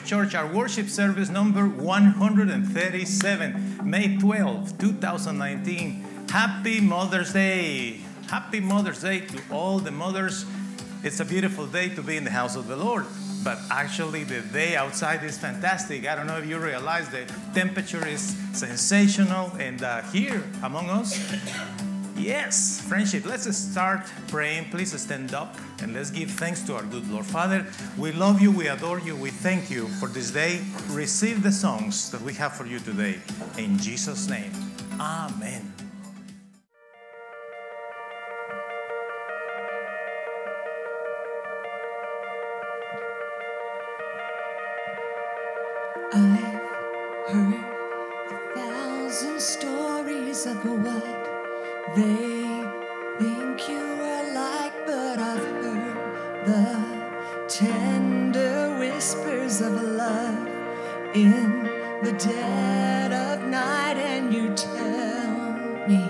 Church, our worship service number 137, May 12, 2019. Happy Mother's Day! Happy Mother's Day to all the mothers. It's a beautiful day to be in the house of the Lord. But actually, the day outside is fantastic. I don't know if you realize the temperature is sensational, and uh, here among us, Yes, friendship. Let's start praying. Please stand up and let's give thanks to our good Lord. Father, we love you, we adore you, we thank you for this day. Receive the songs that we have for you today. In Jesus' name, Amen. I've heard a thousand stories of what they think you are like, but I've heard the tender whispers of love in the dead of night, and you tell me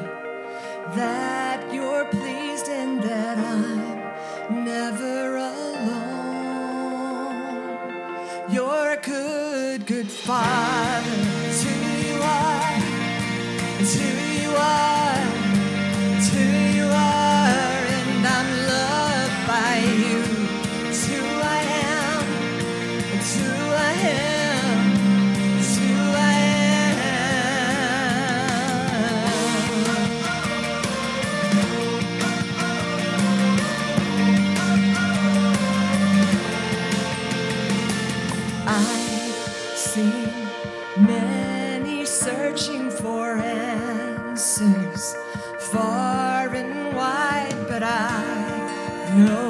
that you're pleased and that I'm never alone. You're a good, good father. Answers far and wide, but I know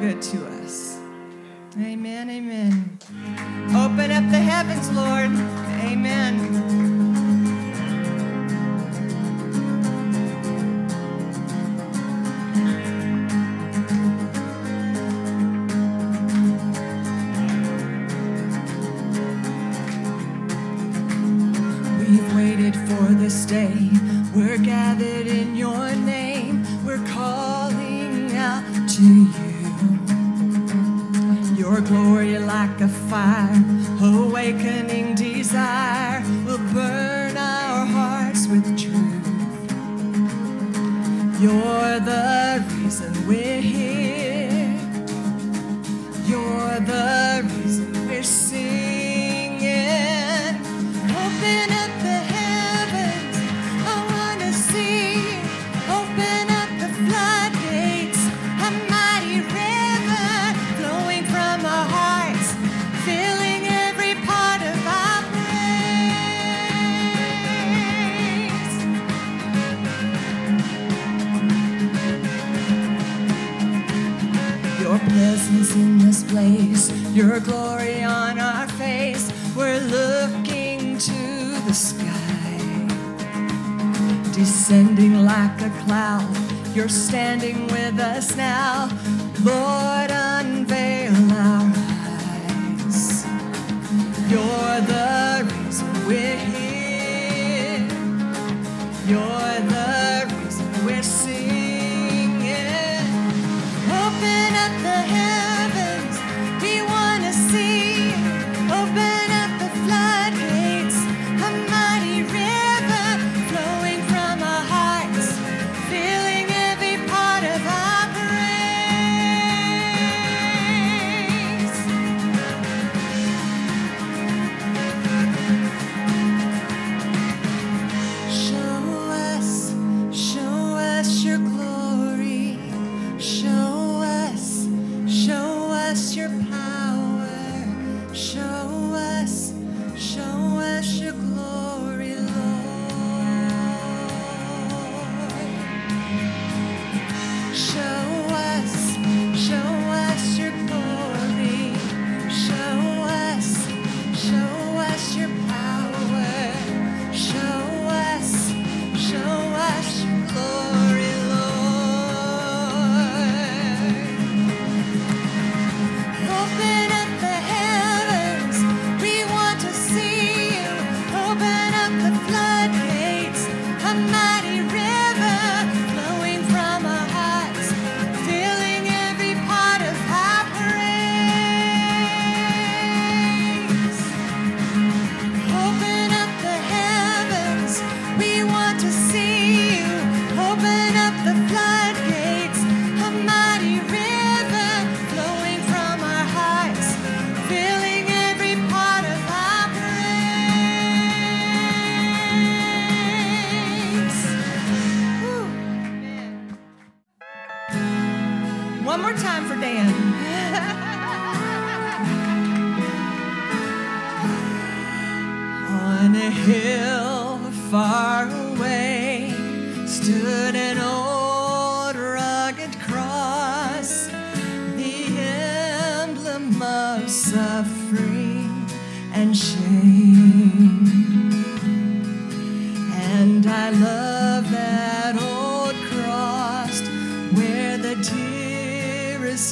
good to us. Amen, amen. Open up the heavens, Lord. Amen.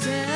Dearest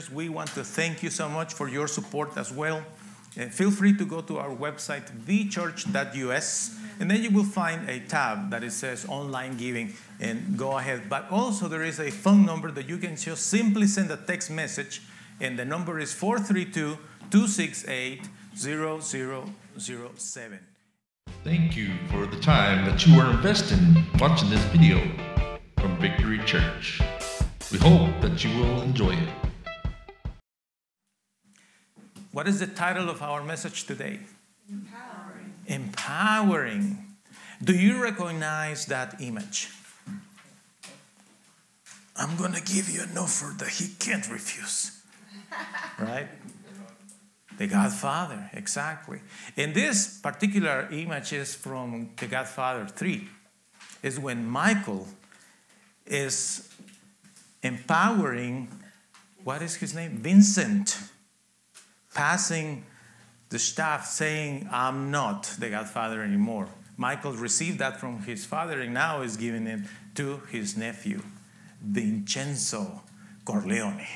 listeners, we want to thank you so much for your support as well. Uh, feel free to go to our website, thechurch.us, and then you will find a tab that it says online giving, and go ahead. But also, there is a phone number that you can just simply send a text message, and the number is 432 268 0007. Thank you for the time that you are investing watching this video from Victory Church. We hope that you will enjoy it. What is the title of our message today? Empowering. Empowering. Do you recognize that image? I'm going to give you an offer that he can't refuse. right? The Godfather, exactly. And this particular image is from The Godfather 3. Is when Michael is empowering, what is his name? Vincent passing the staff saying, I'm not the godfather anymore. Michael received that from his father and now is giving it to his nephew, Vincenzo Corleone.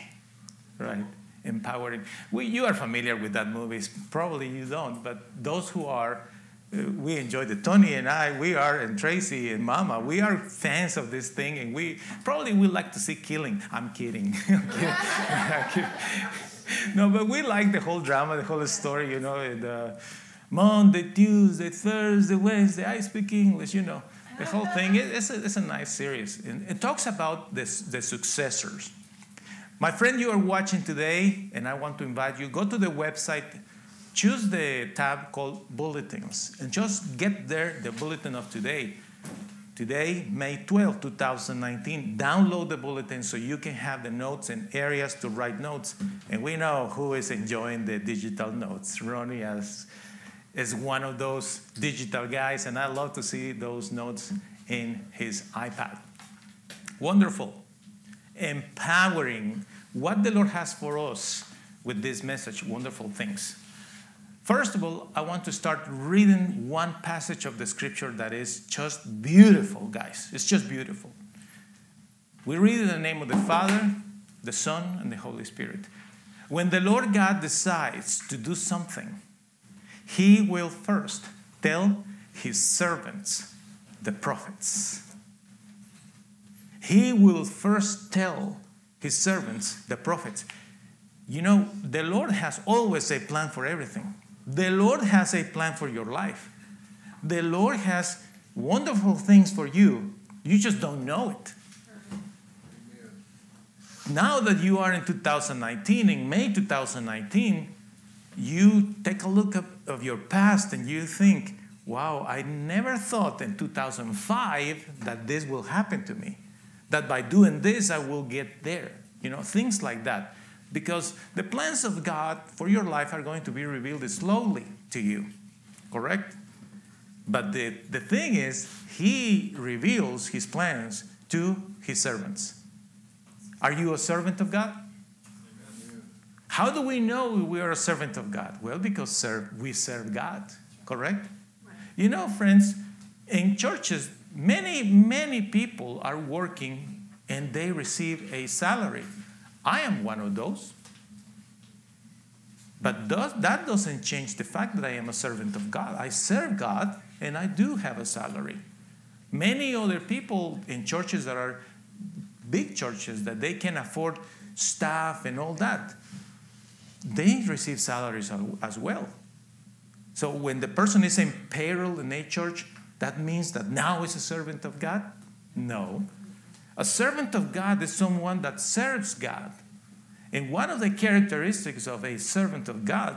Right? Empowering. We, you are familiar with that movie. Probably you don't, but those who are, uh, we enjoyed it. Tony and I, we are, and Tracy and Mama, we are fans of this thing, and we probably we like to see killing. I'm kidding. I'm kidding. No, but we like the whole drama, the whole story, you know, uh, Monday, Tuesday, Thursday, Wednesday, I speak English, you know, the whole thing. It, it's, a, it's a nice series. And it talks about this, the successors. My friend, you are watching today, and I want to invite you, go to the website, choose the tab called Bulletins, and just get there the bulletin of today. Today, May 12, 2019, download the bulletin so you can have the notes and areas to write notes. And we know who is enjoying the digital notes. Ronnie is, is one of those digital guys, and I love to see those notes in his iPad. Wonderful. Empowering what the Lord has for us with this message, wonderful things. First of all, I want to start reading one passage of the scripture that is just beautiful, guys. It's just beautiful. We read in the name of the Father, the Son, and the Holy Spirit. When the Lord God decides to do something, He will first tell His servants, the prophets. He will first tell His servants, the prophets. You know, the Lord has always a plan for everything. The Lord has a plan for your life. The Lord has wonderful things for you. You just don't know it. Now that you are in 2019, in May 2019, you take a look of, of your past and you think, wow, I never thought in 2005 that this will happen to me. That by doing this, I will get there. You know, things like that because the plans of God for your life are going to be revealed slowly to you, correct? But the, the thing is, He reveals His plans to His servants. Are you a servant of God? How do we know we are a servant of God? Well, because serve, we serve God, correct? You know, friends, in churches, many, many people are working and they receive a salary. I am one of those. But that doesn't change the fact that I am a servant of God. I serve God and I do have a salary. Many other people in churches that are big churches that they can afford staff and all that, they receive salaries as well. So when the person is in payroll in a church, that means that now is a servant of God? No. A servant of God is someone that serves God. And one of the characteristics of a servant of God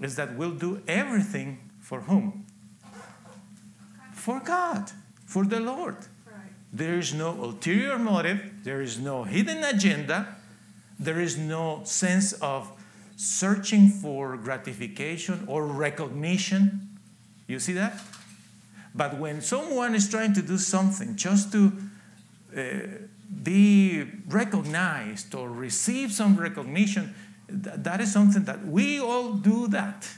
is that we'll do everything for whom? For God, for the Lord. There is no ulterior motive, there is no hidden agenda, there is no sense of searching for gratification or recognition. You see that? But when someone is trying to do something just to Uh, be recognized or receive some recognition, th- that is something that we all do that.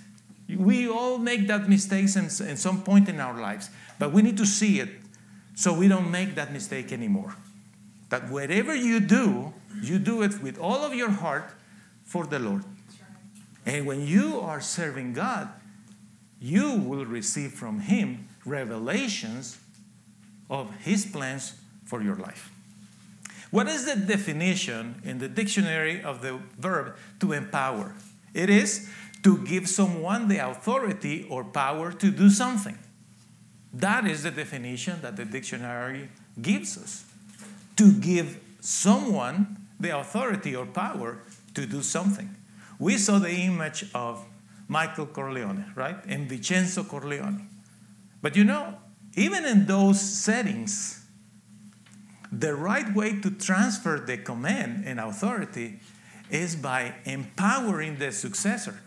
We all make that mistakes in, in some point in our lives, but we need to see it so we don't make that mistake anymore. That whatever you do, you do it with all of your heart for the Lord. And when you are serving God, you will receive from Him revelations of His plans for your life. What is the definition in the dictionary of the verb to empower? It is to give someone the authority or power to do something. That is the definition that the dictionary gives us. To give someone the authority or power to do something. We saw the image of Michael Corleone, right? And Vincenzo Corleone. But you know, even in those settings, the right way to transfer the command and authority is by empowering the successor.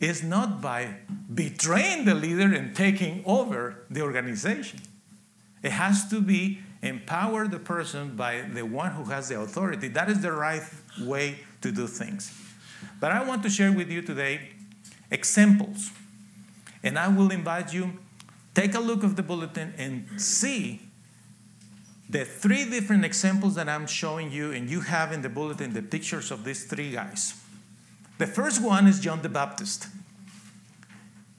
It's not by betraying the leader and taking over the organization. It has to be empower the person by the one who has the authority. That is the right way to do things. But I want to share with you today examples. And I will invite you take a look of the bulletin and see the three different examples that I'm showing you, and you have in the bulletin the pictures of these three guys. The first one is John the Baptist.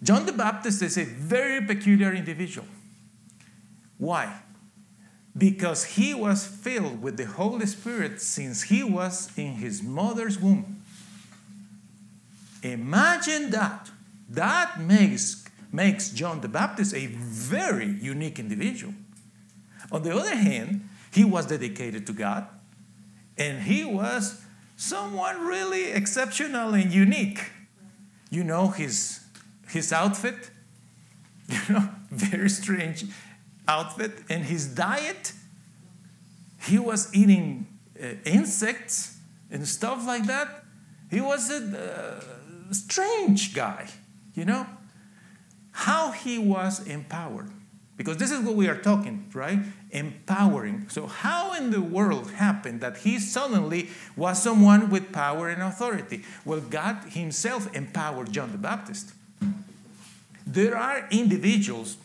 John the Baptist is a very peculiar individual. Why? Because he was filled with the Holy Spirit since he was in his mother's womb. Imagine that. That makes, makes John the Baptist a very unique individual. On the other hand, he was dedicated to God and he was someone really exceptional and unique. You know, his, his outfit, you know, very strange. outfit and his diet, he was eating uh, insects and stuff like that. He was a uh, strange guy, you know? How he was empowered. Because this is what we are talking, right? Empowering. So, how in the world happened that he suddenly was someone with power and authority? Well, God Himself empowered John the Baptist. There are individuals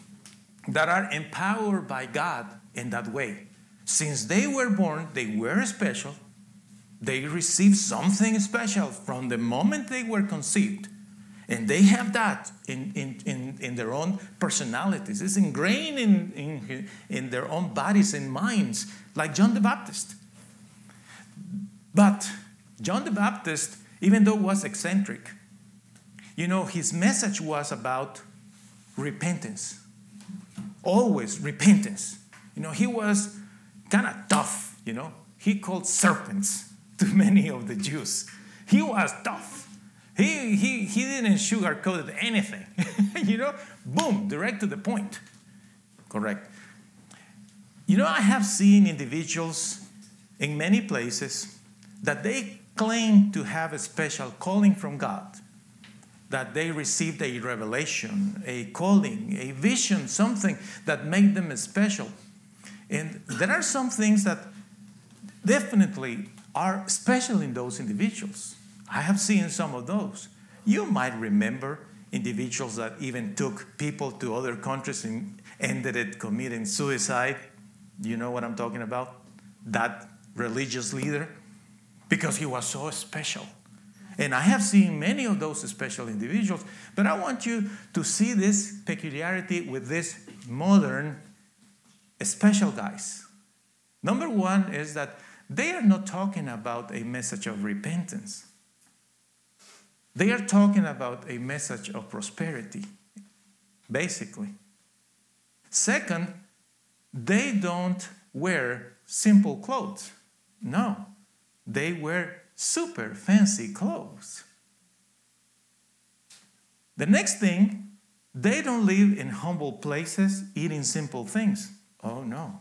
that are empowered by God in that way. Since they were born, they were special. They received something special from the moment they were conceived. And they mm-hmm. have that in, in, in, in their own personalities. It's ingrained in, in, in their own bodies and minds, like John the Baptist. But John the Baptist, even though was eccentric, you know, his message was about repentance. Always repentance. You know, he was kind of tough, you know. He called serpents to many of the Jews. He was tough. He, he, he didn't sugarcoat anything. you know, boom, direct to the point. Correct. You know, I have seen individuals in many places that they claim to have a special calling from God, that they received a revelation, a calling, a vision, something that made them special. And there are some things that definitely are special in those individuals. I have seen some of those. You might remember individuals that even took people to other countries and ended it committing suicide. You know what I'm talking about? That religious leader, because he was so special. And I have seen many of those special individuals, but I want you to see this peculiarity with this modern special guys. Number one is that they are not talking about a message of repentance. They are talking about a message of prosperity, basically. Second, they don't wear simple clothes. No, they wear super fancy clothes. The next thing, they don't live in humble places eating simple things. Oh no.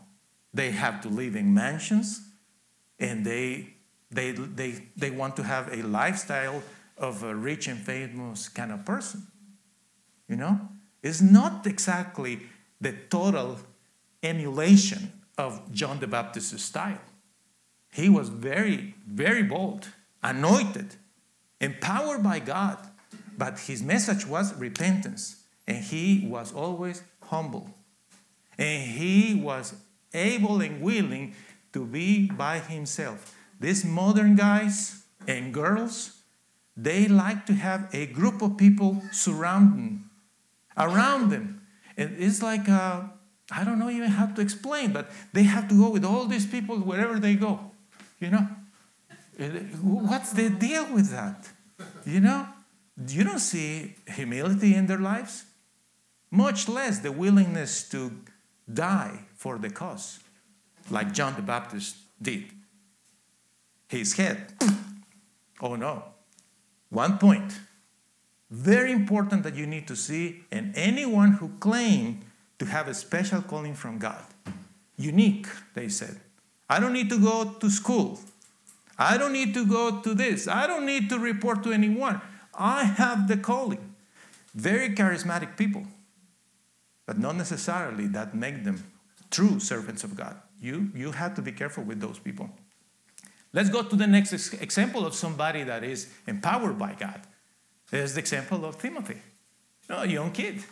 They have to live in mansions and they, they, they, they want to have a lifestyle of a rich and famous kind of person. You know? It's not exactly the total emulation of John the Baptist's style. He was very, very bold, anointed, empowered by God, but his message was repentance, and he was always humble. And he was able and willing to be by himself. These modern guys and girls, they like to have a group of people surrounding, around them. And it's like, uh, I don't know even how to explain, but they have to go with all these people wherever they go. You know? What's the deal with that? You know? You don't see humility in their lives, much less the willingness to die for the cause, like John the Baptist did. His head, oh no, one point, very important that you need to see, and anyone who claimed to have a special calling from God, unique, they said. I don't need to go to school. I don't need to go to this. I don't need to report to anyone. I have the calling. Very charismatic people, but not necessarily that make them true servants of God. You, you have to be careful with those people. Let's go to the next example of somebody that is empowered by God. There's the example of Timothy, a young kid.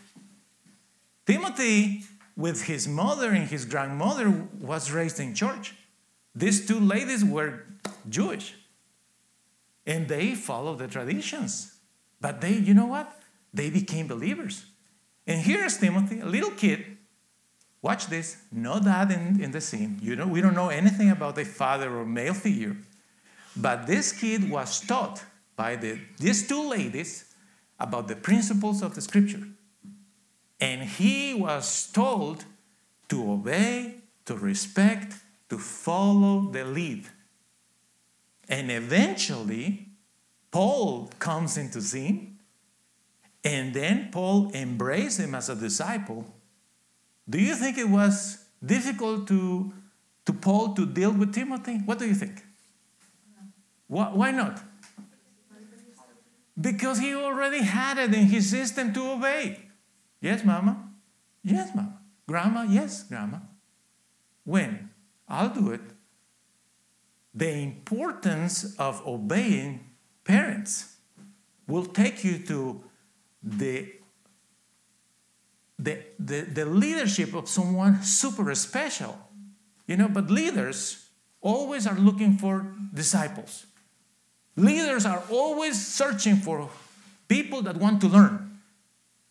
Timothy, with his mother and his grandmother, was raised in church. These two ladies were Jewish and they followed the traditions. But they, you know what? They became believers. And here's Timothy, a little kid, Watch this. No dad in, in the scene. You know, we don't know anything about the father or male figure. But this kid was taught by the, these two ladies about the principles of the scripture. And he was told to obey, to respect, to follow the lead. And eventually, Paul comes into scene, and then Paul embraced him as a disciple Do you think it was difficult to, to Paul to deal with Timothy? What do you think? Why, why not? Because he already had it in his system to obey. Yes, Mama? Yes, Mama. Grandma? Yes, Grandma. When? I'll do it. The importance of obeying parents will take you to the, the, the, the leadership of someone super special. You know, but leaders always are looking for disciples. Leaders are always searching for people that want to learn.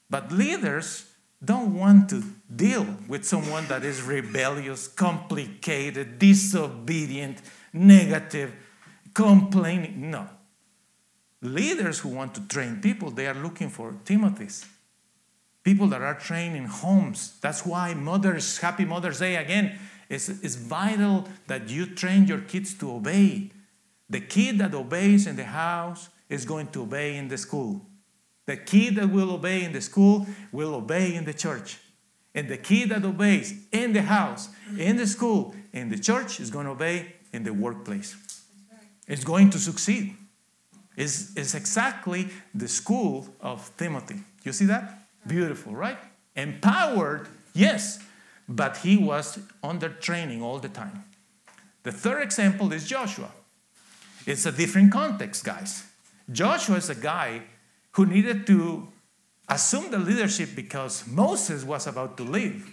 But leaders don't want to deal with someone that is rebellious, complicated, disobedient, negative, complaining. No. Leaders who want to train people, they are looking for Timothy's. People that are trained in homes. That's why Mothers, Happy Mother's Day again, it's, it's vital that you train your kids to obey. The kid that obeys in the house is going to obey in the school. The kid that will obey in the school will obey in the church. And the kid that obeys in the house, in the school, in the church is going to obey in the workplace. It's going to succeed. It's, it's exactly the school of Timothy. You see that? Beautiful, right? Empowered, yes, but he was under training all the time. The third example is Joshua. It's a different context, guys. Joshua is a guy who needed to assume the leadership because Moses was about to leave.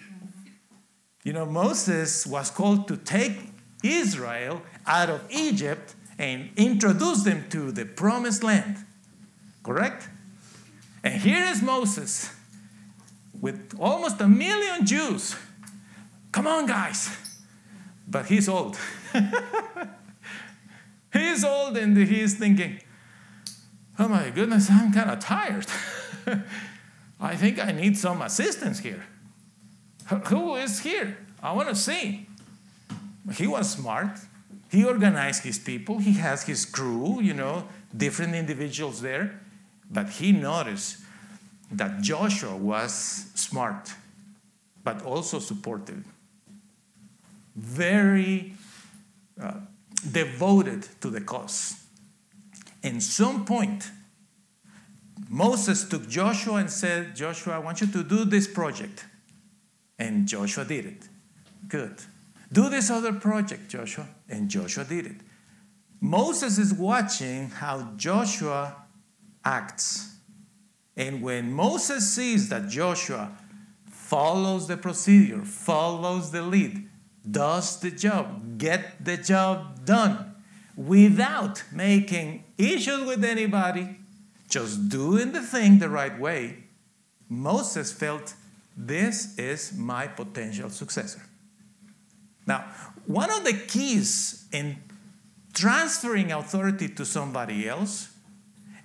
You know, Moses was called to take Israel out of Egypt and introduce them to the promised land. Correct? And here is Moses with almost a million Jews. Come on, guys. But he's old. he's old and he's thinking, oh my goodness, I'm kind of tired. I think I need some assistance here. Who is here? I want to see. He was smart. He organized his people. He has his crew, you know, different individuals there. But he noticed that Joshua was smart, but also supportive. Very uh, devoted to the cause. In some point, Moses took Joshua and said, Joshua, I want you to do this project. And Joshua did it. Good. Do this other project, Joshua. And Joshua did it. Moses is watching how Joshua acts. And when Moses sees that Joshua follows the procedure, follows the lead, does the job, get the job done without making issues with anybody, just doing the thing the right way, Moses felt this is my potential successor. Now, one of the keys in transferring authority to somebody else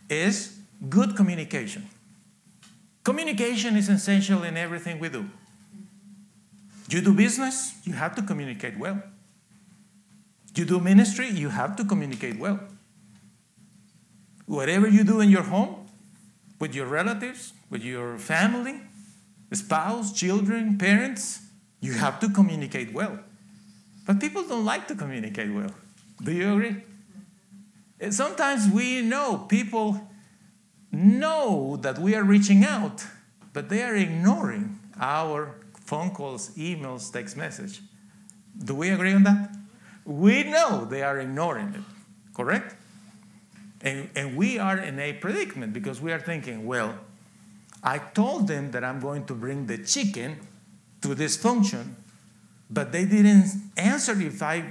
is good communication. Communication is essential in everything we do. You do business, you have to communicate well. You do ministry, you have to communicate well. Whatever you do in your home, with your relatives, with your family, spouse, children, parents, you have to communicate well. But people don't like to communicate well. Do you agree? Sometimes we know people know that we are reaching out, but they are ignoring our phone calls, emails, text message. Do we agree on that? We know they are ignoring it, correct? And, and we are in a predicament because we are thinking, well, I told them that I'm going to bring the chicken to this function, but they didn't answer if I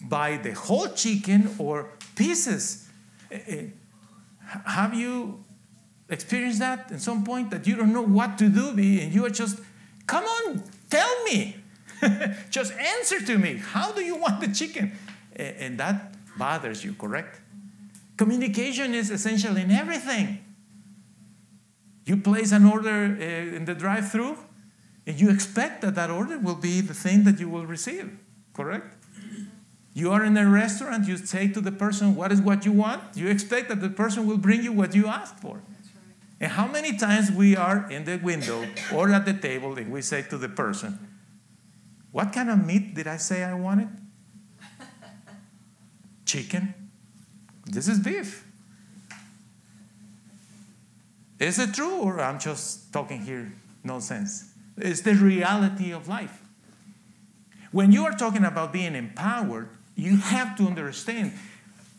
buy the whole chicken or pieces. Eh, eh, have you experienced that at some point that you don't know what to do and you are just Come on, tell me. Just answer to me. How do you want the chicken? And that bothers you, correct? Communication is essential in everything. You place an order uh, in the drive through, and you expect that that order will be the thing that you will receive, correct? You are in a restaurant, you say to the person, What is what you want? You expect that the person will bring you what you asked for. And how many times we are in the window or at the table and we say to the person, What kind of meat did I say I wanted? Chicken? This is beef. Is it true or I'm just talking here nonsense? It's the reality of life. When you are talking about being empowered, you have to understand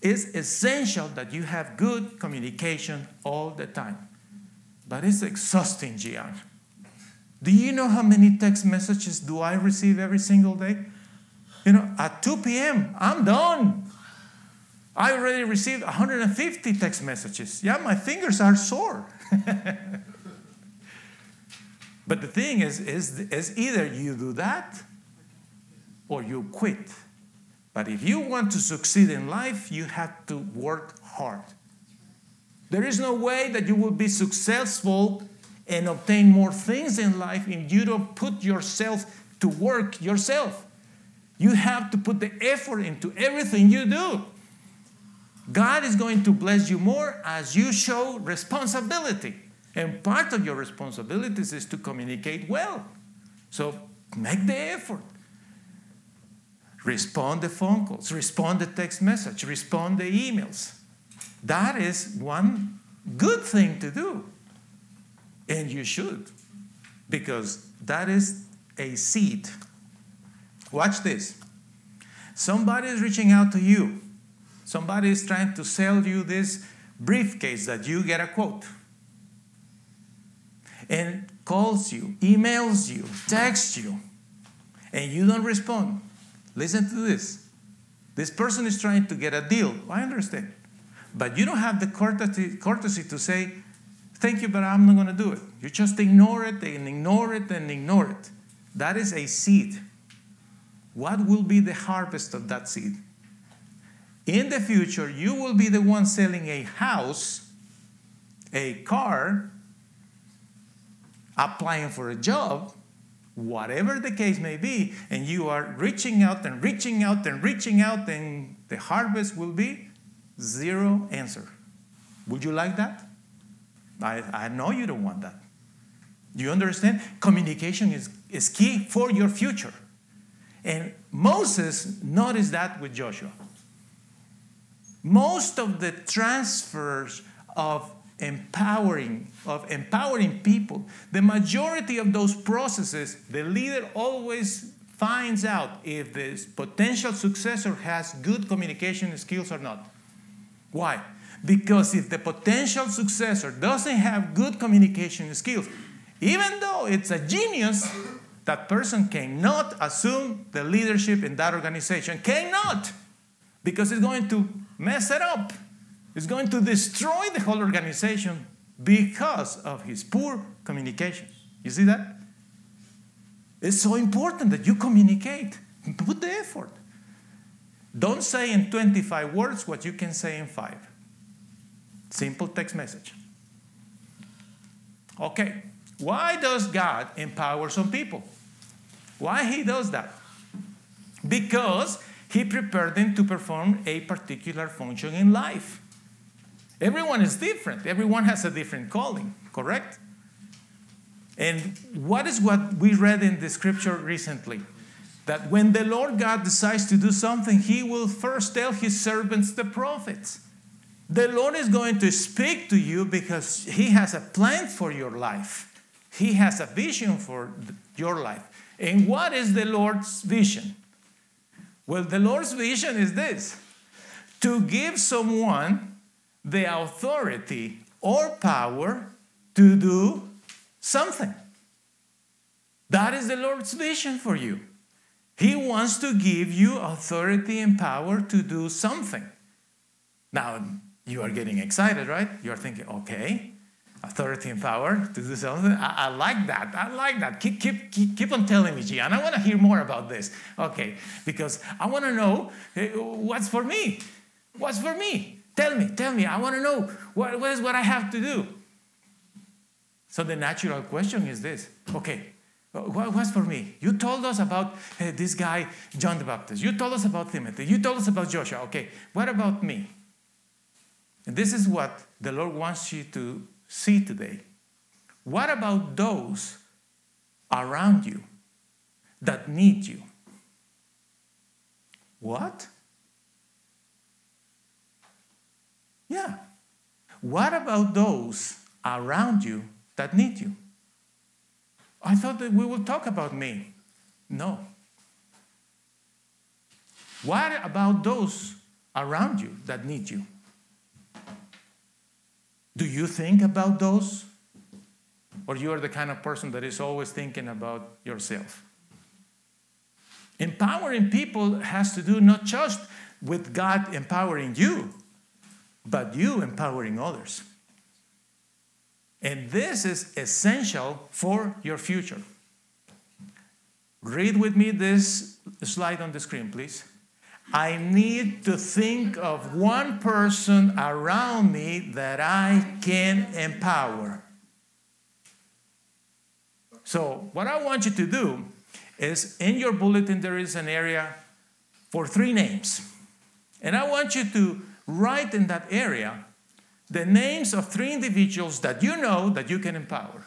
it's essential that you have good communication all the time. But it's exhausting, Gian. Do you know how many text messages do I receive every single day? You know, at 2 p.m., I'm done. I already received 150 text messages. Yeah, my fingers are sore. but the thing is, is, is either you do that or you quit. But if you want to succeed in life, you have to work hard. There is no way that you will be successful and obtain more things in life if you don't put yourself to work yourself. You have to put the effort into everything you do. God is going to bless you more as you show responsibility. And part of your responsibilities is to communicate well. So make the effort. Respond the phone calls, respond the text message, respond the emails. That is one good thing to do. And you should, because that is a seed. Watch this. Somebody is reaching out to you. Somebody is trying to sell you this briefcase that you get a quote. And calls you, emails you, texts you, and you don't respond. Listen to this. This person is trying to get a deal. I understand. But you don't have the courtesy, to say, Thank you, but I'm not going to do it. You just ignore it and ignore it and ignore it. That is a seed. What will be the harvest of that seed? In the future, you will be the one selling a house, a car, applying for a job, whatever the case may be, and you are reaching out and reaching out and reaching out, and the harvest will be zero answer. Would you like that? I, I know you don't want that. Do you understand? Communication is, is key for your future. And Moses noticed that with Joshua. Most of the transfers of empowering of empowering people the majority of those processes the leader always finds out if the potential successor has good communication skills or not why because if the potential successor doesn't have good communication skills even though it's a genius that person cannot assume the leadership in that organization cannot because it's going to mess it up It's going to destroy the whole organization because of his poor communication. You see that? It's so important that you communicate. Put the effort. Don't say in 25 words what you can say in five. Simple text message. Okay, why does God empower some people? Why he does that? Because he prepared them to perform a particular function in life. Everyone is different. Everyone has a different calling, correct? And what is what we read in the scripture recently? That when the Lord God decides to do something, He will first tell His servants, the prophets. The Lord is going to speak to you because He has a plan for your life, He has a vision for your life. And what is the Lord's vision? Well, the Lord's vision is this to give someone the authority or power to do something. That is the Lord's vision for you. He wants to give you authority and power to do something. Now, you are getting excited, right? You're thinking, okay, authority and power to do something. I, I, like that. I like that. Keep, keep, keep, keep on telling me, Gian. I want to hear more about this. Okay, because I want to know eh, what's for me. What's for me? Tell me, tell me. I want to know what, what is what I have to do. So the natural question is this okay, what, was for me? You told us about uh, this guy, John the Baptist. You told us about Timothy. You told us about Joshua. Okay, what about me? And this is what the Lord wants you to see today? What about those around you that need you? What? Yeah. What about those around you that need you? I thought that we will talk about me. No. What about those around you that need you? Do you think about those? Or you are the kind of person that is always thinking about yourself? Empowering people has to do not just with God empowering you, but you empowering others. And this is essential for your future. Read with me this slide on the screen, please. I need to think of one person around me that I can empower. So, what I want you to do is in your bulletin, there is an area for three names. And I want you to write in that area the names of three individuals that you know that you can empower.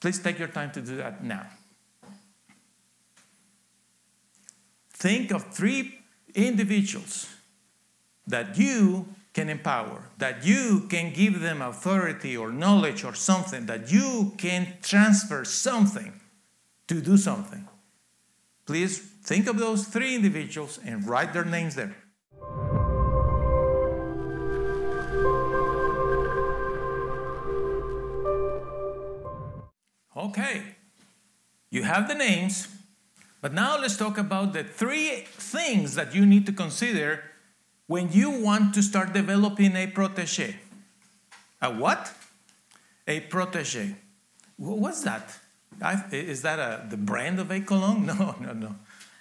Please take your time to do that now. Think of three individuals that you can empower, that you can give them authority or knowledge or something, that you can transfer something to do something. Please think of those three individuals and write their names there. Okay, you have the names, but now let's talk about the three things that you need to consider when you want to start developing a protege. A what? A protege. What's that? Is that a, the brand of a cologne? No, no, no.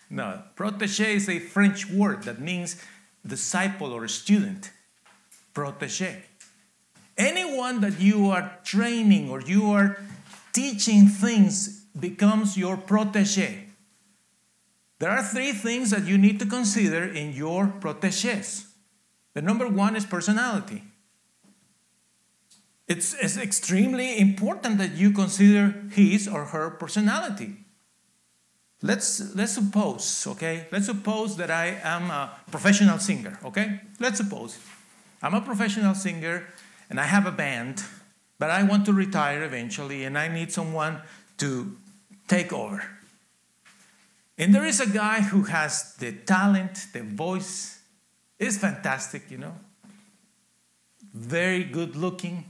No. Protege is a French word that means disciple or student. Protege. Anyone that you are training or you are teaching things becomes your protege. There are three things that you need to consider in your proteges. The number one is personality. It's, it's extremely important that you consider his or her personality. Let's, let's suppose, okay? Let's suppose that I am a professional singer, okay? Let's suppose I'm a professional singer and I have a band but I want to retire eventually and I need someone to take over. And there is a guy who has the talent, the voice is fantastic, you know. Very good looking,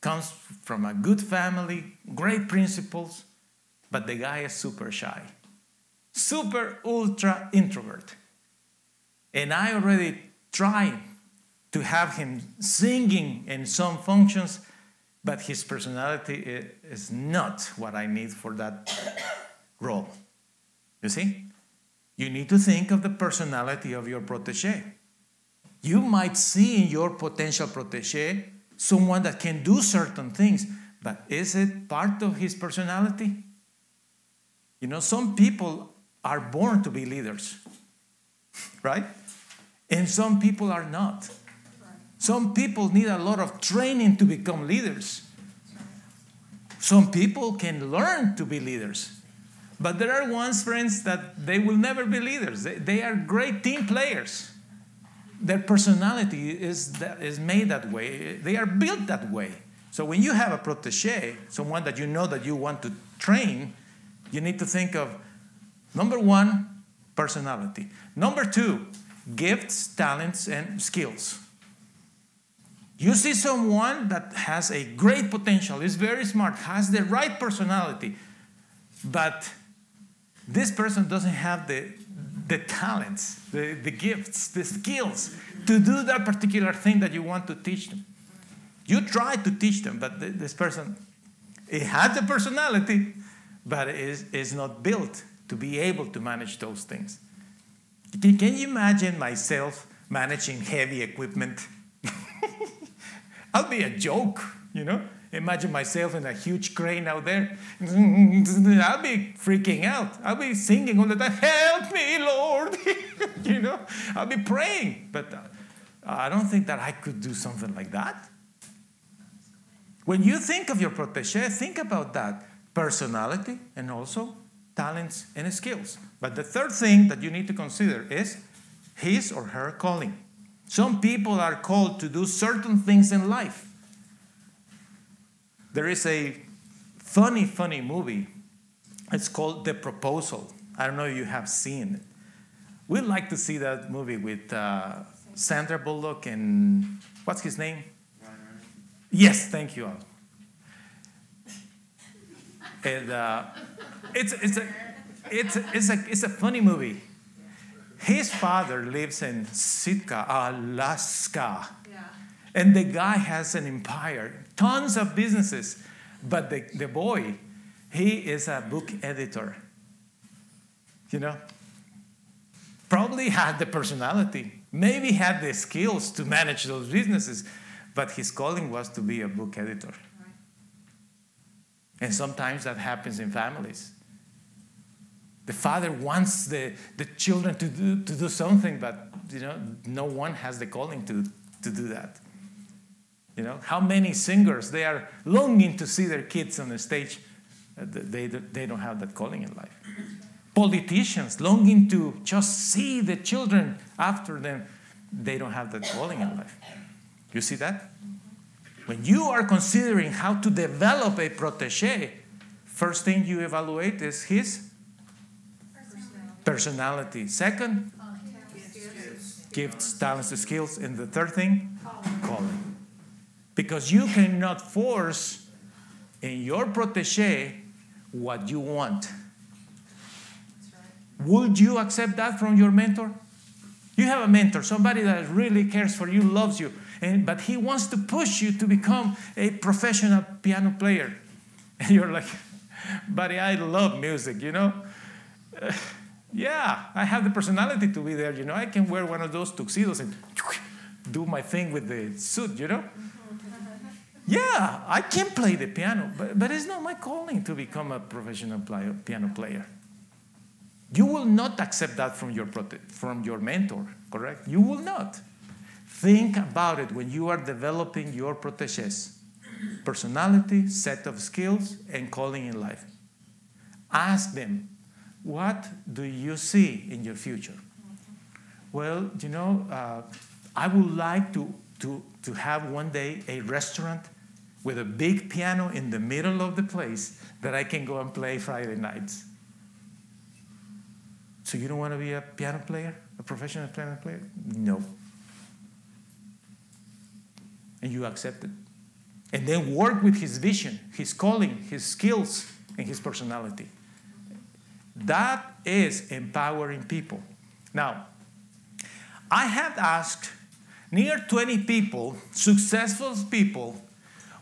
comes from a good family, great principles, but the guy is super shy. Super ultra introvert. And I already tried to have him singing in some functions but his personality is not what I need for that role. You see? You need to think of the personality of your protege. You might see in your potential protege someone that can do certain things, but is it part of his personality? You know, some people are born to be leaders, right? And some people are not. Some people need a lot of training to become leaders. Some people can learn to be leaders. But there are ones, friends, that they will never be leaders. They, they are great team players. Their personality is, that, is made that way, they are built that way. So when you have a protege, someone that you know that you want to train, you need to think of number one, personality. Number two, gifts, talents, and skills. You see someone that has a great potential, is very smart, has the right personality, but this person doesn't have the, the talents, the, the gifts, the skills to do that particular thing that you want to teach them. You try to teach them, but this person, it has the personality, but is, is not built to be able to manage those things. Can you imagine myself managing heavy equipment? I'll be a joke, you know. Imagine myself in a huge crane out there. I'll be freaking out. I'll be singing all the time, Help me, Lord. you know, I'll be praying. But uh, I don't think that I could do something like that. When you think of your protege, think about that personality and also talents and skills. But the third thing that you need to consider is his or her calling. Some people are called to do certain things in life. There is a funny, funny movie. It's called The Proposal. I don't know if you have seen it. We'd like to see that movie with uh, Sandra Bullock and what's his name? Yes, thank you. And uh, it's, it's, a, it's, it's, a, it's a funny movie. His father lives in Sitka, Alaska. Yeah. And the guy has an empire, tons of businesses. But the, the boy, he is a book editor. You know? Probably had the personality, maybe had the skills to manage those businesses, but his calling was to be a book editor. And sometimes that happens in families. The father wants the, the children to do, to do something, but you know, no one has the calling to, to do that. You know, how many singers they are longing to see their kids on the stage, uh, they, they don't have that calling in life. Politicians longing to just see the children after them, they don't have that calling in life. You see that? When you are considering how to develop a protege, first thing you evaluate is his personality. Second, gifts, talents, skills. And the third thing, calling. Because you cannot force in your protege what you want. Would you accept that from your mentor? You have a mentor, somebody that really cares for you, loves you, and, but he wants to push you to become a professional piano player. And you're like, buddy, I love music, you know? Yeah, I have the personality to be there, you know? I can wear one of those tuxedos and do my thing with the suit, you know? Yeah, I can play the piano, but, but it's not my calling to become a professional play, piano player. You will not accept that from your, from your mentor, correct? You will not. Think about it when you are developing your proteges personality, set of skills, and calling in life. Ask them, what do you see in your future? Well, you know, uh, I would like to, to, to have one day a restaurant with a big piano in the middle of the place that I can go and play Friday nights. So you don't want to be a piano player, a professional piano player? No and you accept it. And then work with his vision, his calling, his skills, and his personality. That is empowering people. Now, I have asked near 20 people, successful people,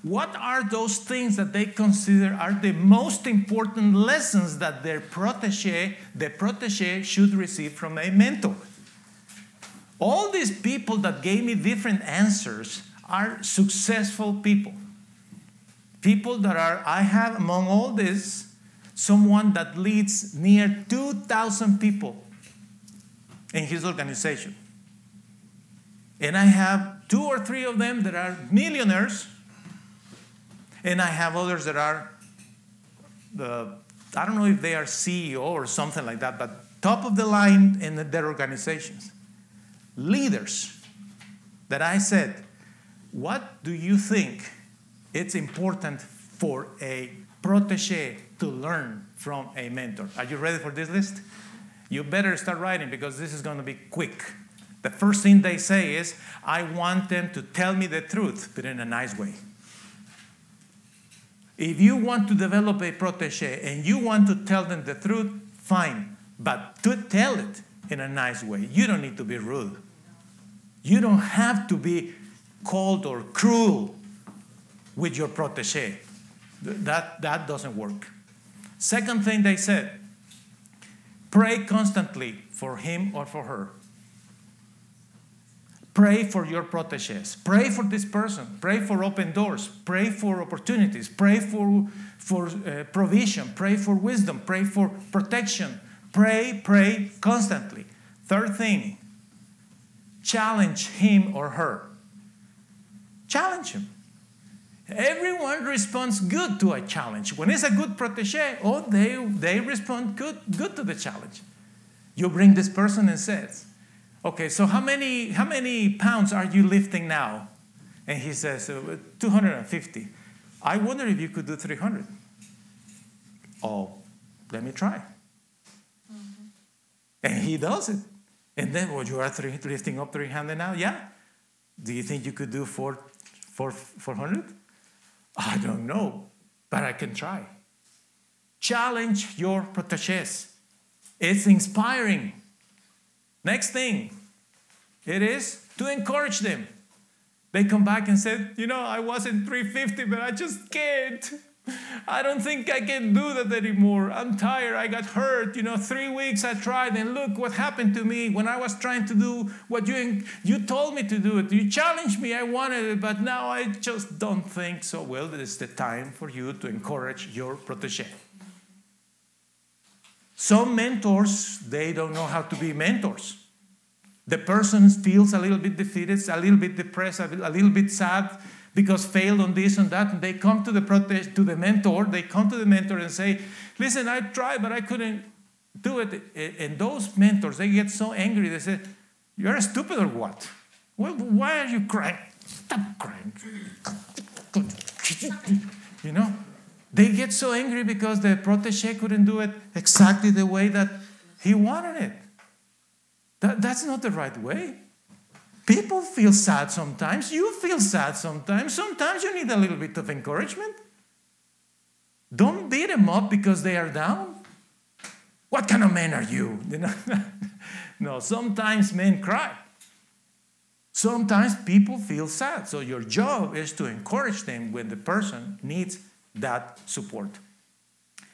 what are those things that they consider are the most important lessons that their protege, the protege should receive from a mentor? All these people that gave me different answers are successful people. People that are, I have among all this, someone that leads near 2,000 people in his organization. And I have two or three of them that are millionaires, and I have others that are the, I don't know if they are CEO or something like that, but top of the line in their organizations. Leaders that I said, what do you think it's important for a protege to learn from a mentor? Are you ready for this list? You better start writing because this is going to be quick. The first thing they say is, I want them to tell me the truth, but in a nice way. If you want to develop a protege and you want to tell them the truth, fine, but to tell it in a nice way. You don't need to be rude. You don't have to be cold or cruel with your protege. That, that doesn't work. Second thing they said pray constantly for him or for her. Pray for your proteges. Pray for this person. Pray for open doors. Pray for opportunities. Pray for, for uh, provision. Pray for wisdom. Pray for protection. Pray, pray constantly. Third thing, challenge him or her. Challenge him. Everyone responds good to a challenge. When it's a good protege, oh, they, they respond good, good to the challenge. You bring this person and says, okay, so how many, how many pounds are you lifting now? And he says, uh, 250. I wonder if you could do 300. Oh, let me try. And he does it. And then, well, you are three, lifting up 300 now? Yeah. Do you think you could do four, four, 400? I don't know, but I can try. Challenge your proteges. It's inspiring. Next thing, it is to encourage them. They come back and said, You know, I was in 350, but I just can't. I don't think I can do that anymore. I'm tired. I got hurt. You know, three weeks I tried, and look what happened to me when I was trying to do what you you told me to do it. You challenged me. I wanted it, but now I just don't think so. Well, is the time for you to encourage your protege. Some mentors they don't know how to be mentors. The person feels a little bit defeated, a little bit depressed, a little bit sad because failed on this and that. And they come to the protest, to the mentor. They come to the mentor and say, "Listen, I tried, but I couldn't do it." And those mentors, they get so angry. They say, "You're stupid or what? Well, why are you crying? Stop crying." You know, they get so angry because the protege couldn't do it exactly the way that he wanted it. That, that's not the right way. People feel sad sometimes. You feel sad sometimes. Sometimes you need a little bit of encouragement. Don't beat them up because they are down. What kind of man are you? no, sometimes men cry. Sometimes people feel sad. So your job is to encourage them when the person needs that support.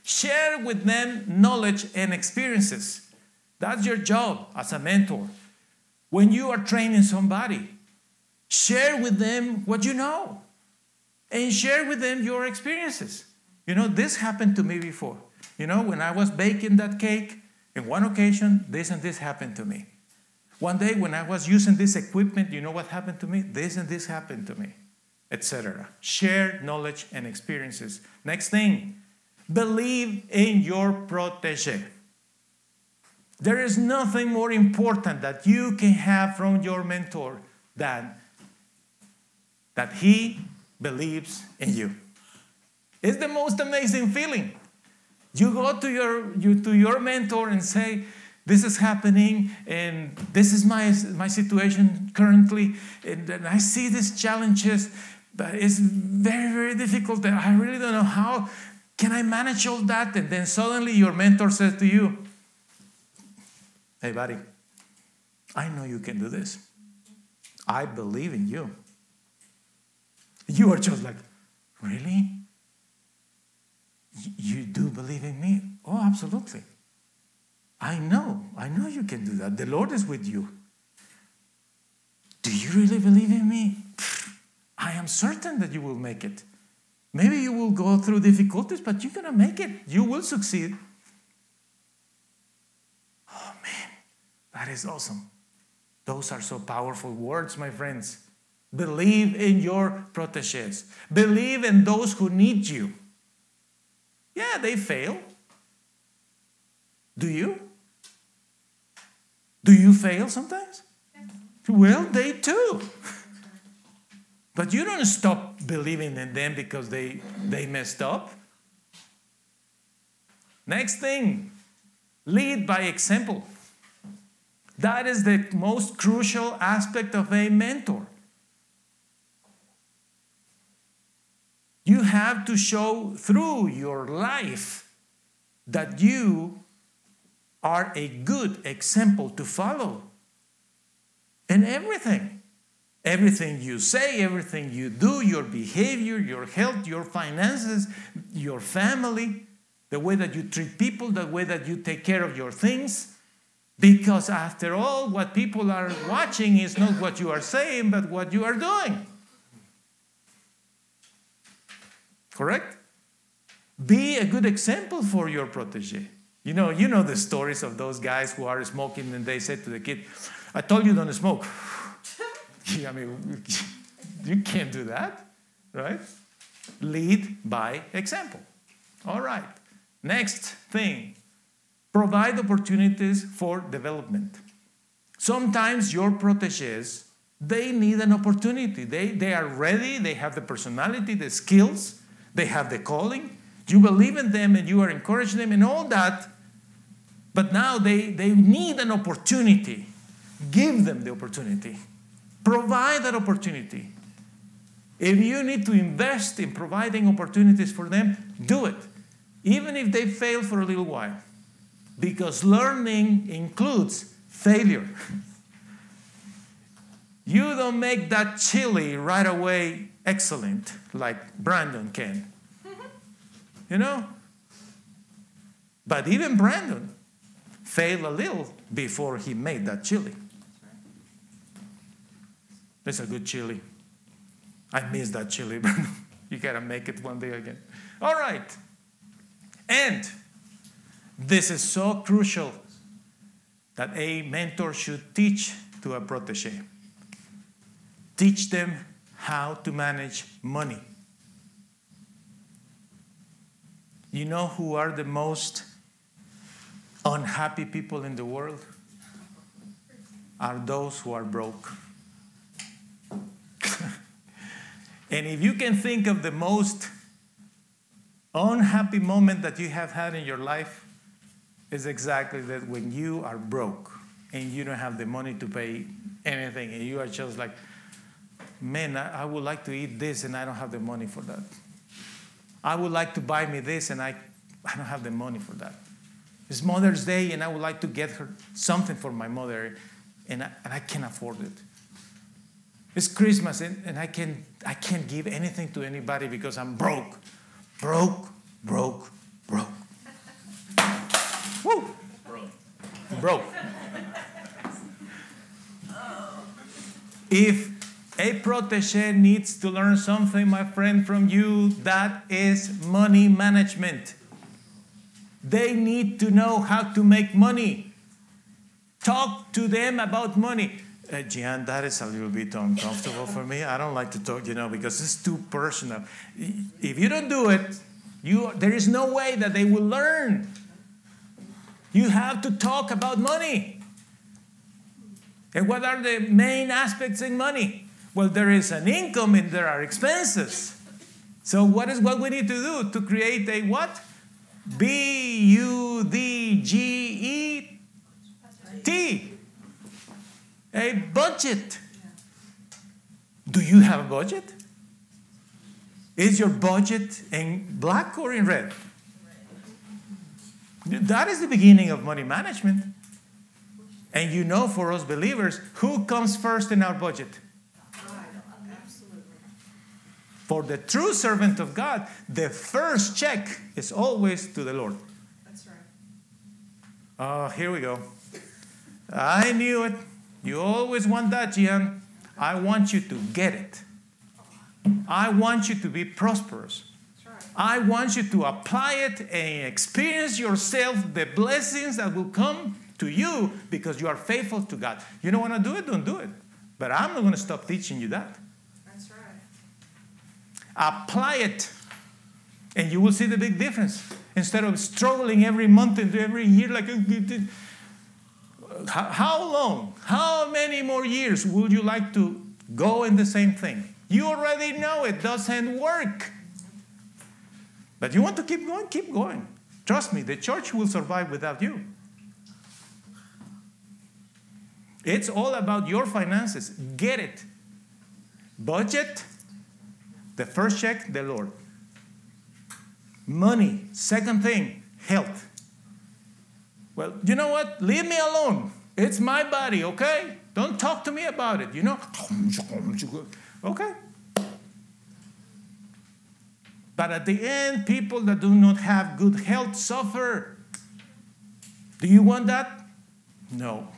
Share with them knowledge and experiences. That's your job as a mentor. When you are training somebody, share with them what you know and share with them your experiences. You know, this happened to me before. You know, when I was baking that cake, in one occasion, this and this happened to me. One day, when I was using this equipment, you know what happened to me? This and this happened to me, etc. Share knowledge and experiences. Next thing, believe in your protege. There is nothing more important that you can have from your mentor than that he believes in you. It's the most amazing feeling. You go to your, you, to your mentor and say, this is happening and this is my, my situation currently and, and i see these challenges but it's very very difficult i really don't know how can i manage all that and then suddenly your mentor says to you Hey, buddy, I know you can do this. I believe in you. You are just like, really? You do believe in me? Oh, absolutely. I know. I know you can do that. The Lord is with you. Do you really believe in me? I am certain that you will make it. Maybe you will go through difficulties, but you're going to make it. You will succeed. That is awesome. Those are so powerful words, my friends. Believe in your proteges. Believe in those who need you. Yeah, they fail. Do you? Do you fail sometimes? Well, they too. But you don't stop believing in them because they, they messed up. Next thing, lead by example. That is the most crucial aspect of a mentor. You have to show through your life that you are a good example to follow in everything. Everything you say, everything you do, your behavior, your health, your finances, your family, the way that you treat people, the way that you take care of your things because after all, what people are watching is not what you are saying, but what you are doing. Correct? Be a good example for your protege. You know, you know the stories of those guys who are smoking and they said to the kid, I told you don't smoke. I mean, you can't do that, right? Lead by example. All right. Next thing provide opportunities for development. Sometimes your proteges, they need an opportunity. They, they are ready, they have the personality, the skills, they have the calling. You believe in them and you are encouraging them and all that. But now they, they need an opportunity. Give them the opportunity. Provide that opportunity. If you need to invest in providing opportunities for them, do it, even if they fail for a little while. Because learning includes failure. You don't make that chili right away excellent like Brandon can. You know? But even Brandon failed a little before he made that chili. It's a good chili. I miss that chili, Brandon. you gotta make it one day again. All right. And this is so crucial that a mentor should teach to a protege. Teach them how to manage money. You know who are the most unhappy people in the world? Are those who are broke. and if you can think of the most unhappy moment that you have had in your life, is exactly that when you are broke and you don't have the money to pay anything and you are just like, man, I, I would like to eat this and I don't have the money for that. I would like to buy me this and I, I don't have the money for that. It's Mother's Day and I would like to get her something for my mother and I, and I can't afford it. It's Christmas and, and I, can, I can't give anything to anybody because I'm broke. Broke, broke, broke. Woo! Broke. Broke. If a protege needs to learn something, my friend, from you, that is money management. They need to know how to make money. Talk to them about money. Uh, Gian, that is a little bit uncomfortable for me. I don't like to talk, you know, because it's too personal. If you don't do it, you, there is no way that they will learn. You have to talk about money. And what are the main aspects in money? Well, there is an income and there are expenses. So what is what we need to do to create a what? B U D G E T. A budget. Do you have a budget? Is your budget in black or in red? That is the beginning of money management. And you know, for us believers, who comes first in our budget? For the true servant of God, the first check is always to the Lord. That's right. Oh, here we go. I knew it. You always want that, Gian. I want you to get it. I want you to be prosperous. I want you to apply it and experience yourself the blessings that will come to you because you are faithful to God. You don't want to do it, don't do it. But I'm not going to stop teaching you that. That's right. Apply it, and you will see the big difference. Instead of struggling every month and every year, like how, how long, how many more years would you like to go in the same thing? You already know it doesn't work. But you want to keep going? Keep going. Trust me, the church will survive without you. It's all about your finances. Get it. Budget, the first check, the Lord. Money, second thing, health. Well, you know what? Leave me alone. It's my body, okay? Don't talk to me about it, you know? Okay. But at the end, people that do not have good health suffer. Do you want that? No.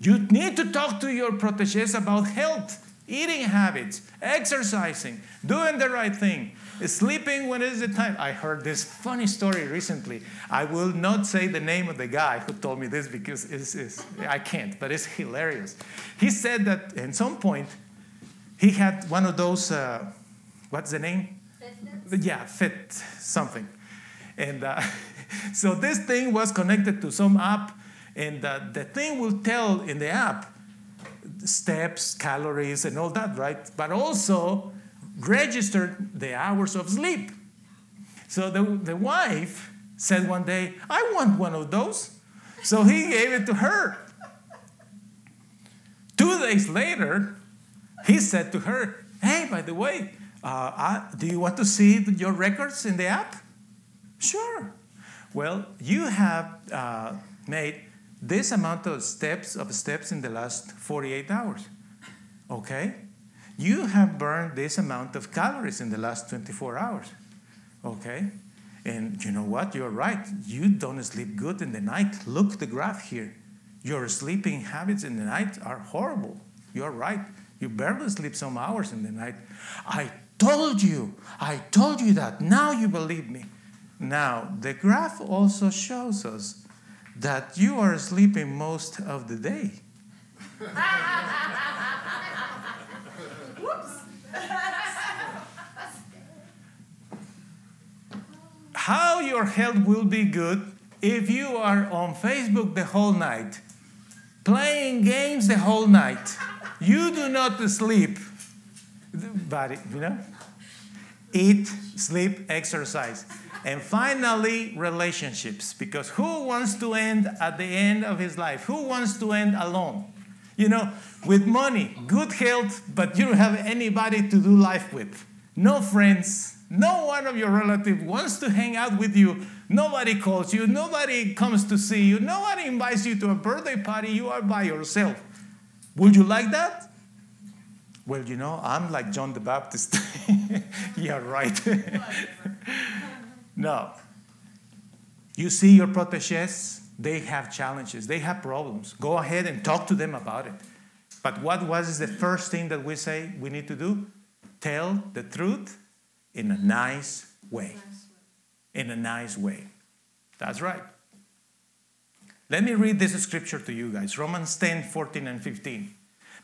You need to talk to your proteges about health, eating habits, exercising, doing the right thing, sleeping when is the time. I heard this funny story recently. I will not say the name of the guy who told me this because it's, it's, I can't, but it's hilarious. He said that at some point he had one of those, uh, what's the name? Yeah, Fit something. And uh, so this thing was connected to some app, and uh, the thing will tell in the app steps, calories, and all that, right? But also register the hours of sleep. So the, the wife said one day, I want one of those. So he gave it to her. Two days later, he said to her, Hey, by the way, uh, do you want to see your records in the app? Sure. Well, you have uh, made this amount of steps of steps in the last 48 hours. Okay? You have burned this amount of calories in the last 24 hours. Okay? And you know what? You're right. You don't sleep good in the night. Look the graph here. Your sleeping habits in the night are horrible. You're right. You barely sleep some hours in the night. I told you. I told you that. Now you believe me. Now, the graph also shows us that you are sleeping most of the day. Whoops. How your health will be good if you are on Facebook the whole night, playing games the whole night. You do not sleep. But, you know, eat, sleep, exercise. And finally, relationships. Because who wants to end at the end of his life? Who wants to end alone? You know, with money, good health, but you don't have anybody to do life with. No friends. No one of your relatives wants to hang out with you. Nobody calls you. Nobody comes to see you. Nobody invites you to a birthday party. You are by yourself. Would you like that? Well, you know, I'm like John the Baptist. yeah, right. no. You see your proteges, they have challenges, they have problems. Go ahead and talk to them about it. But what was the first thing that we say we need to do? Tell the truth in a nice way. In a nice way. That's right. Let me read this scripture to you guys Romans 10 14 and 15.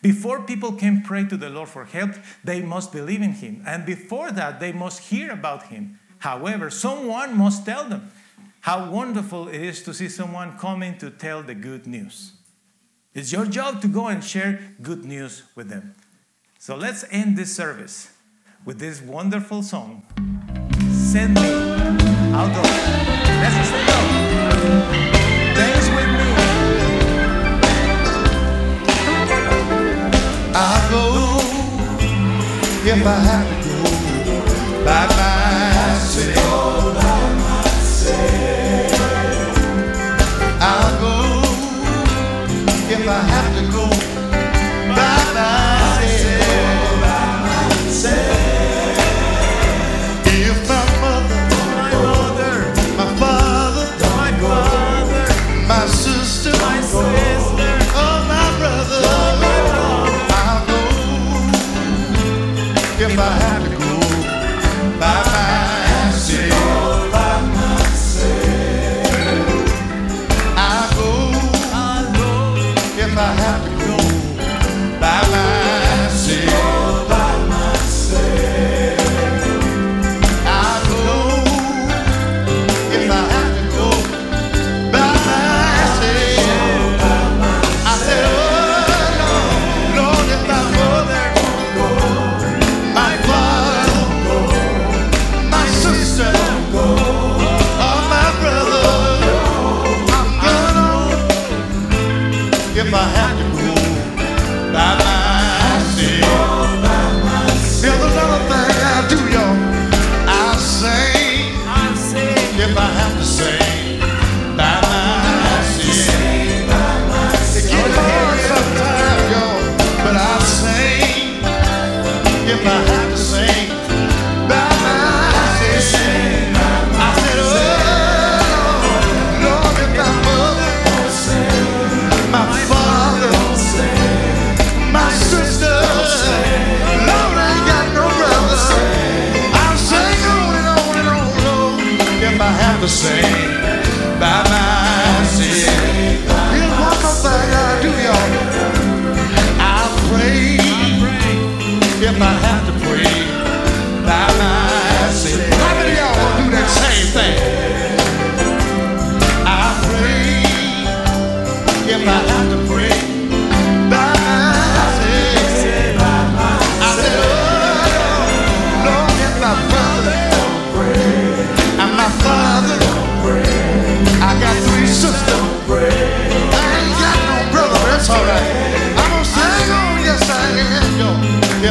Before people can pray to the Lord for help, they must believe in Him. And before that, they must hear about Him. However, someone must tell them. How wonderful it is to see someone coming to tell the good news. It's your job to go and share good news with them. So let's end this service with this wonderful song. Send me, I'll go. If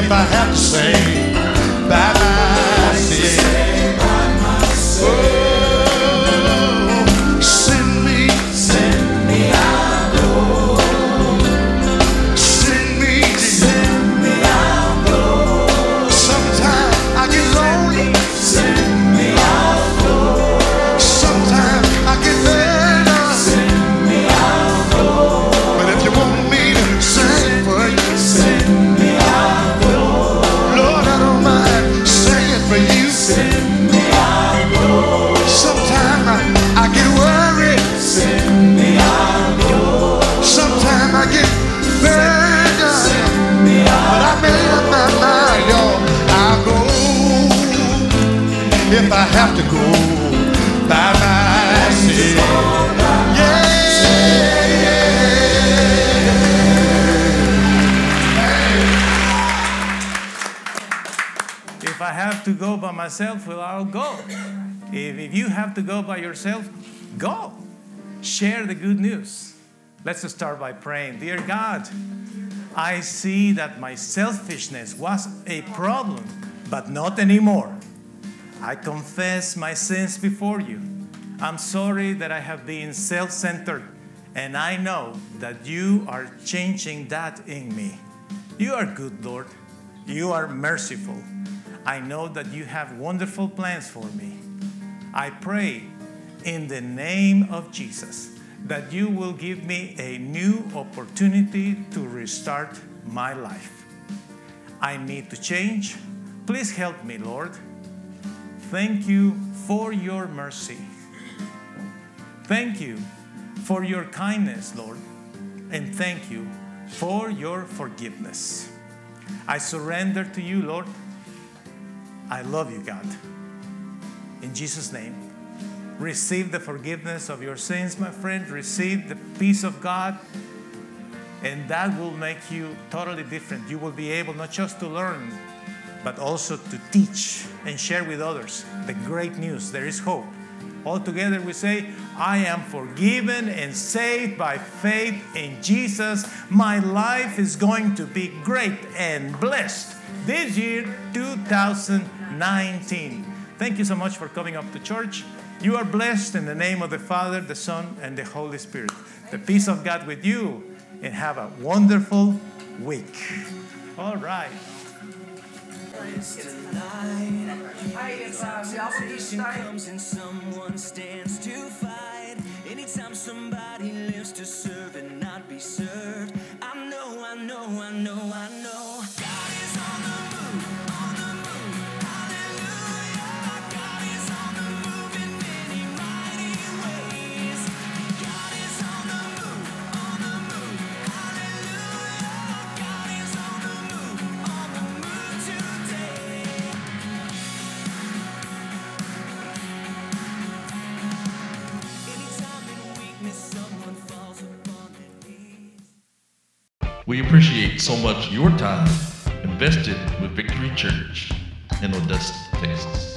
If I have to sing myself, well, I'll go. If, if you have to go by yourself, go. Share the good news. Let's start by praying. Dear God, I see that my selfishness was a problem, but not anymore. I confess my sins before you. I'm sorry that I have been self centered, and I know that you are changing that in me. You are good, Lord. You are merciful. I know that you have wonderful plans for me. I pray in the name of Jesus that you will give me a new opportunity to restart my life. I need to change. Please help me, Lord. Thank you for your mercy. Thank you for your kindness, Lord. And thank you for your forgiveness. I surrender to you, Lord. I love you, God. In Jesus' name, receive the forgiveness of your sins, my friend. Receive the peace of God. And that will make you totally different. You will be able not just to learn, but also to teach and share with others the great news. There is hope. All together we say, I am forgiven and saved by faith in Jesus. My life is going to be great and blessed this year, 2019. Thank you so much for coming up to church. You are blessed in the name of the Father, the Son, and the Holy Spirit. The peace of God with you, and have a wonderful week. All right. Comes and someone stands to fight. Anytime somebody lives to serve and not be served, I know, I know, I know, I know. We appreciate so much your time invested with Victory Church in Odessa, Texas.